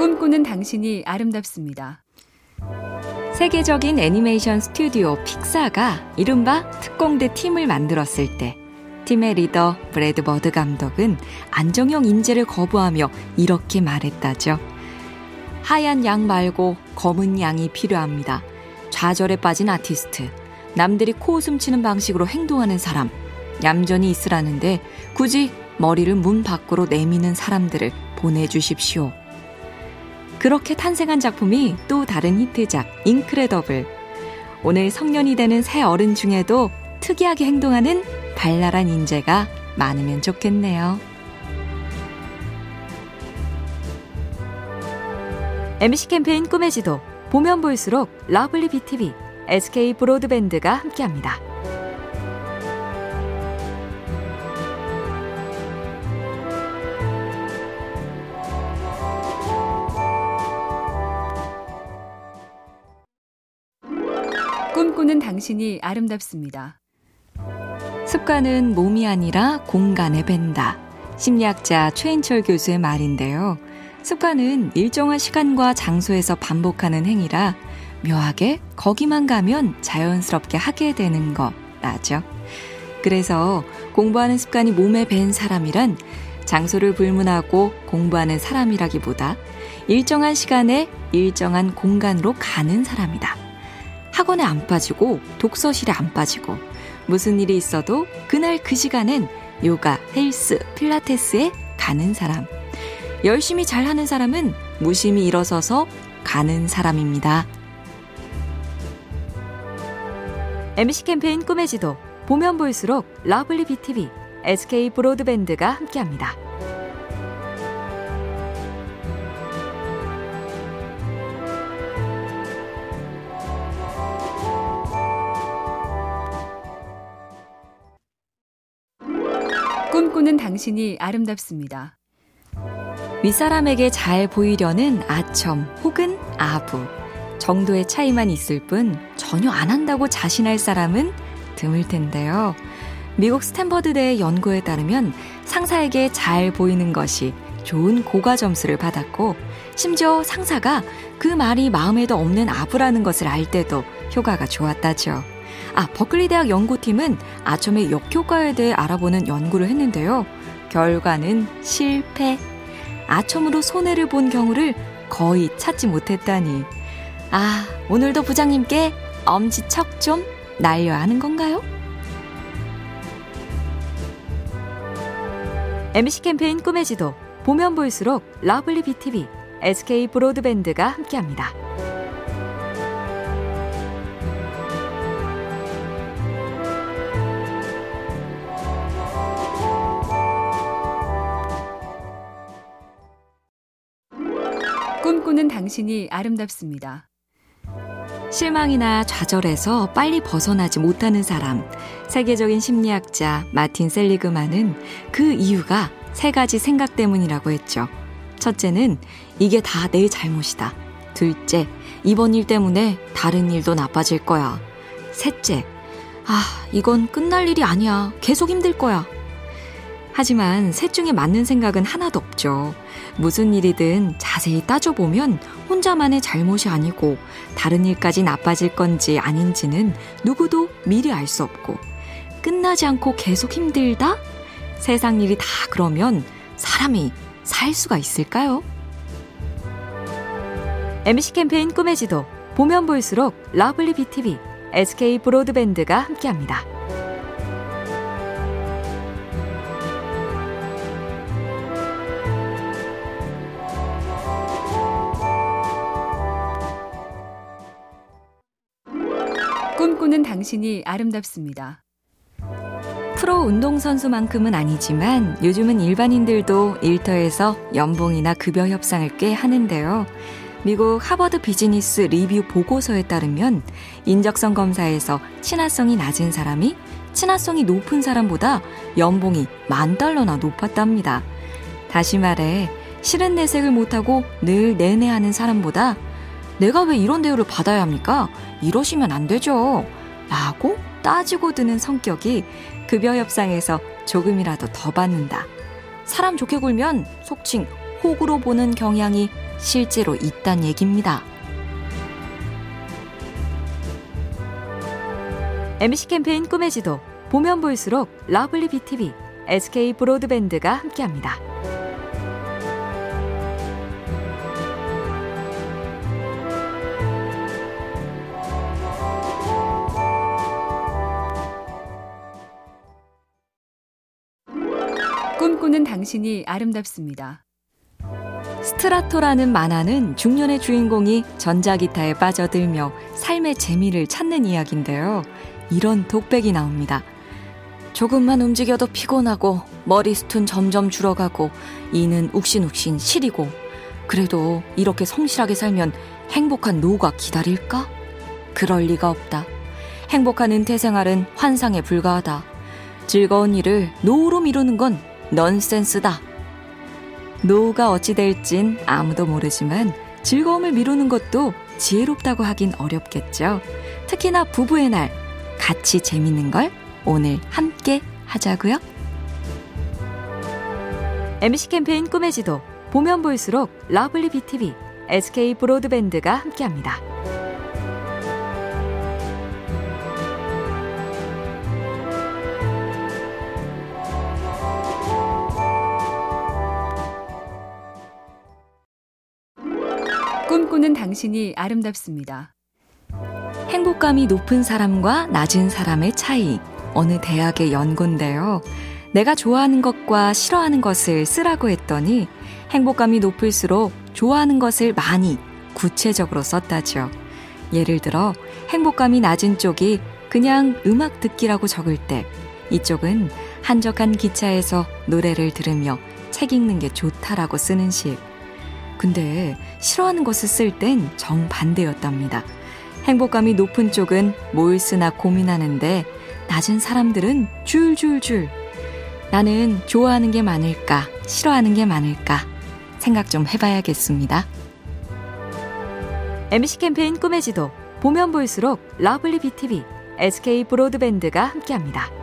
꿈꾸는 당신이 아름답습니다. 세계적인 애니메이션 스튜디오 픽사가 이른바 특공대 팀을 만들었을 때 팀의 리더 브래드 버드 감독은 안정형 인재를 거부하며 이렇게 말했다죠. 하얀 양 말고 검은 양이 필요합니다. 좌절에 빠진 아티스트, 남들이 코웃음 치는 방식으로 행동하는 사람, 얌전히 있으라는데 굳이 머리를 문 밖으로 내미는 사람들을 보내주십시오. 그렇게 탄생한 작품이 또 다른 히트작, 인크레더블. 오늘 성년이 되는 새 어른 중에도 특이하게 행동하는 발랄한 인재가 많으면 좋겠네요. MC 캠페인 꿈의 지도, 보면 볼수록 lovely BTV, SK 브로드밴드가 함께합니다. 꿈꾸는 당신이 아름답습니다. 습관은 몸이 아니라 공간에 밴다. 심리학자 최인철 교수의 말인데요. 습관은 일정한 시간과 장소에서 반복하는 행위라 묘하게 거기만 가면 자연스럽게 하게 되는 거라죠. 그래서 공부하는 습관이 몸에 밴 사람이란 장소를 불문하고 공부하는 사람이라기보다 일정한 시간에 일정한 공간으로 가는 사람이다. 학원에 안 빠지고 독서실에 안 빠지고 무슨 일이 있어도 그날 그 시간엔 요가, 헬스, 필라테스에 가는 사람. 열심히 잘하는 사람은 무심히 일어서서 가는 사람입니다. MC 캠페인 꿈의 지도 보면 볼수록 lovely BTV, SK 브로드밴드가 함께합니다. 꿈꾸는 당신이 아름답습니다. 윗사람에게 잘 보이려는 아첨 혹은 아부 정도의 차이만 있을 뿐 전혀 안 한다고 자신할 사람은 드물 텐데요. 미국 스탠퍼드대의 연구에 따르면 상사에게 잘 보이는 것이 좋은 고가 점수를 받았고 심지어 상사가 그 말이 마음에도 없는 아부라는 것을 알 때도 효과가 좋았다죠. 아, 버클리 대학 연구팀은 아첨의 역효과에 대해 알아보는 연구를 했는데요. 결과는 실패. 아첨으로 손해를 본 경우를 거의 찾지 못했다니. 아, 오늘도 부장님께 엄지척 좀 날려야 하는 건가요? MC 캠페인 꿈의 지도 보면 볼수록 lovely BTV, SK 브로드밴드가 함께합니다. 당신이 아름답습니다. 실망이나 좌절에서 빨리 벗어나지 못하는 사람, 세계적인 심리학자 마틴 셀리그만은 그 이유가 세 가지 생각 때문이라고 했죠. 첫째는 이게 다 내 잘못이다. 둘째, 이번 일 때문에 다른 일도 나빠질 거야. 셋째, 아, 이건 끝날 일이 아니야. 계속 힘들 거야. 하지만 셋 중에 맞는 생각은 하나도 없죠. 무슨 일이든 자세히 따져보면 혼자만의 잘못이 아니고 다른 일까지 나빠질 건지 아닌지는 누구도 미리 알 수 없고 끝나지 않고 계속 힘들다? 세상 일이 다 그러면 사람이 살 수가 있을까요? MC 캠페인 꿈의 지도 보면 볼수록 lovely BTV, SK 브로드밴드가 함께합니다. 꿈꾸는 당신이 아름답습니다. 프로 운동선수만큼은 아니지만 요즘은 일반인들도 일터에서 연봉이나 급여 협상을 꽤 하는데요. 미국 하버드 비즈니스 리뷰 보고서에 따르면 인적성 검사에서 친화성이 낮은 사람이 친화성이 높은 사람보다 연봉이 만 달러나 높았답니다. 다시 말해, 실은 내색을 못하고 늘 내내 하는 사람보다 내가 왜 이런 대우를 받아야 합니까? 이러시면 안 되죠. 라고 따지고 드는 성격이 급여 협상에서 조금이라도 더 받는다. 사람 좋게 굴면 속칭 호구로 보는 경향이 실제로 있단 얘기입니다. MC 캠페인 꿈의 지도 보면 볼수록 lovely BTV, SK 브로드밴드가 함께합니다. 당신이 아름답습니다. 스트라토라는 만화는 중년의 주인공이 전자기타에 빠져들며 삶의 재미를 찾는 이야기인데요. 이런 독백이 나옵니다. 조금만 움직여도 피곤하고 머리숱은 점점 줄어가고 이는 욱신욱신 시리고 그래도 이렇게 성실하게 살면 행복한 노후가 기다릴까? 그럴 리가 없다. 행복한 은퇴 생활은 환상에 불과하다. 즐거운 일을 노후로 미루는 건 넌센스다. 노후가 어찌 될진 아무도 모르지만 즐거움을 미루는 것도 지혜롭다고 하긴 어렵겠죠. 특히나 부부의 날 같이 재밌는 걸 오늘 함께 하자고요. MC 캠페인 꿈의 지도 보면 볼수록 lovely BTV, SK 브로드밴드가 함께합니다. 꿈꾸는 당신이 아름답습니다. 행복감이 높은 사람과 낮은 사람의 차이. 어느 대학의 연구인데요. 내가 좋아하는 것과 싫어하는 것을 쓰라고 했더니 행복감이 높을수록 좋아하는 것을 많이 구체적으로 썼다죠. 예를 들어 행복감이 낮은 쪽이 그냥 음악 듣기라고 적을 때 이쪽은 한적한 기차에서 노래를 들으며 책 읽는 게 좋다라고 쓰는 식. 근데 싫어하는 것을 쓸 땐 정반대였답니다. 행복감이 높은 쪽은 뭘 쓰나 고민하는데 낮은 사람들은 줄줄줄. 나는 좋아하는 게 많을까, 싫어하는 게 많을까 생각 좀 해봐야겠습니다. MC 캠페인 꿈의 지도 보면 볼수록 lovely BTV, SK 브로드밴드가 함께합니다.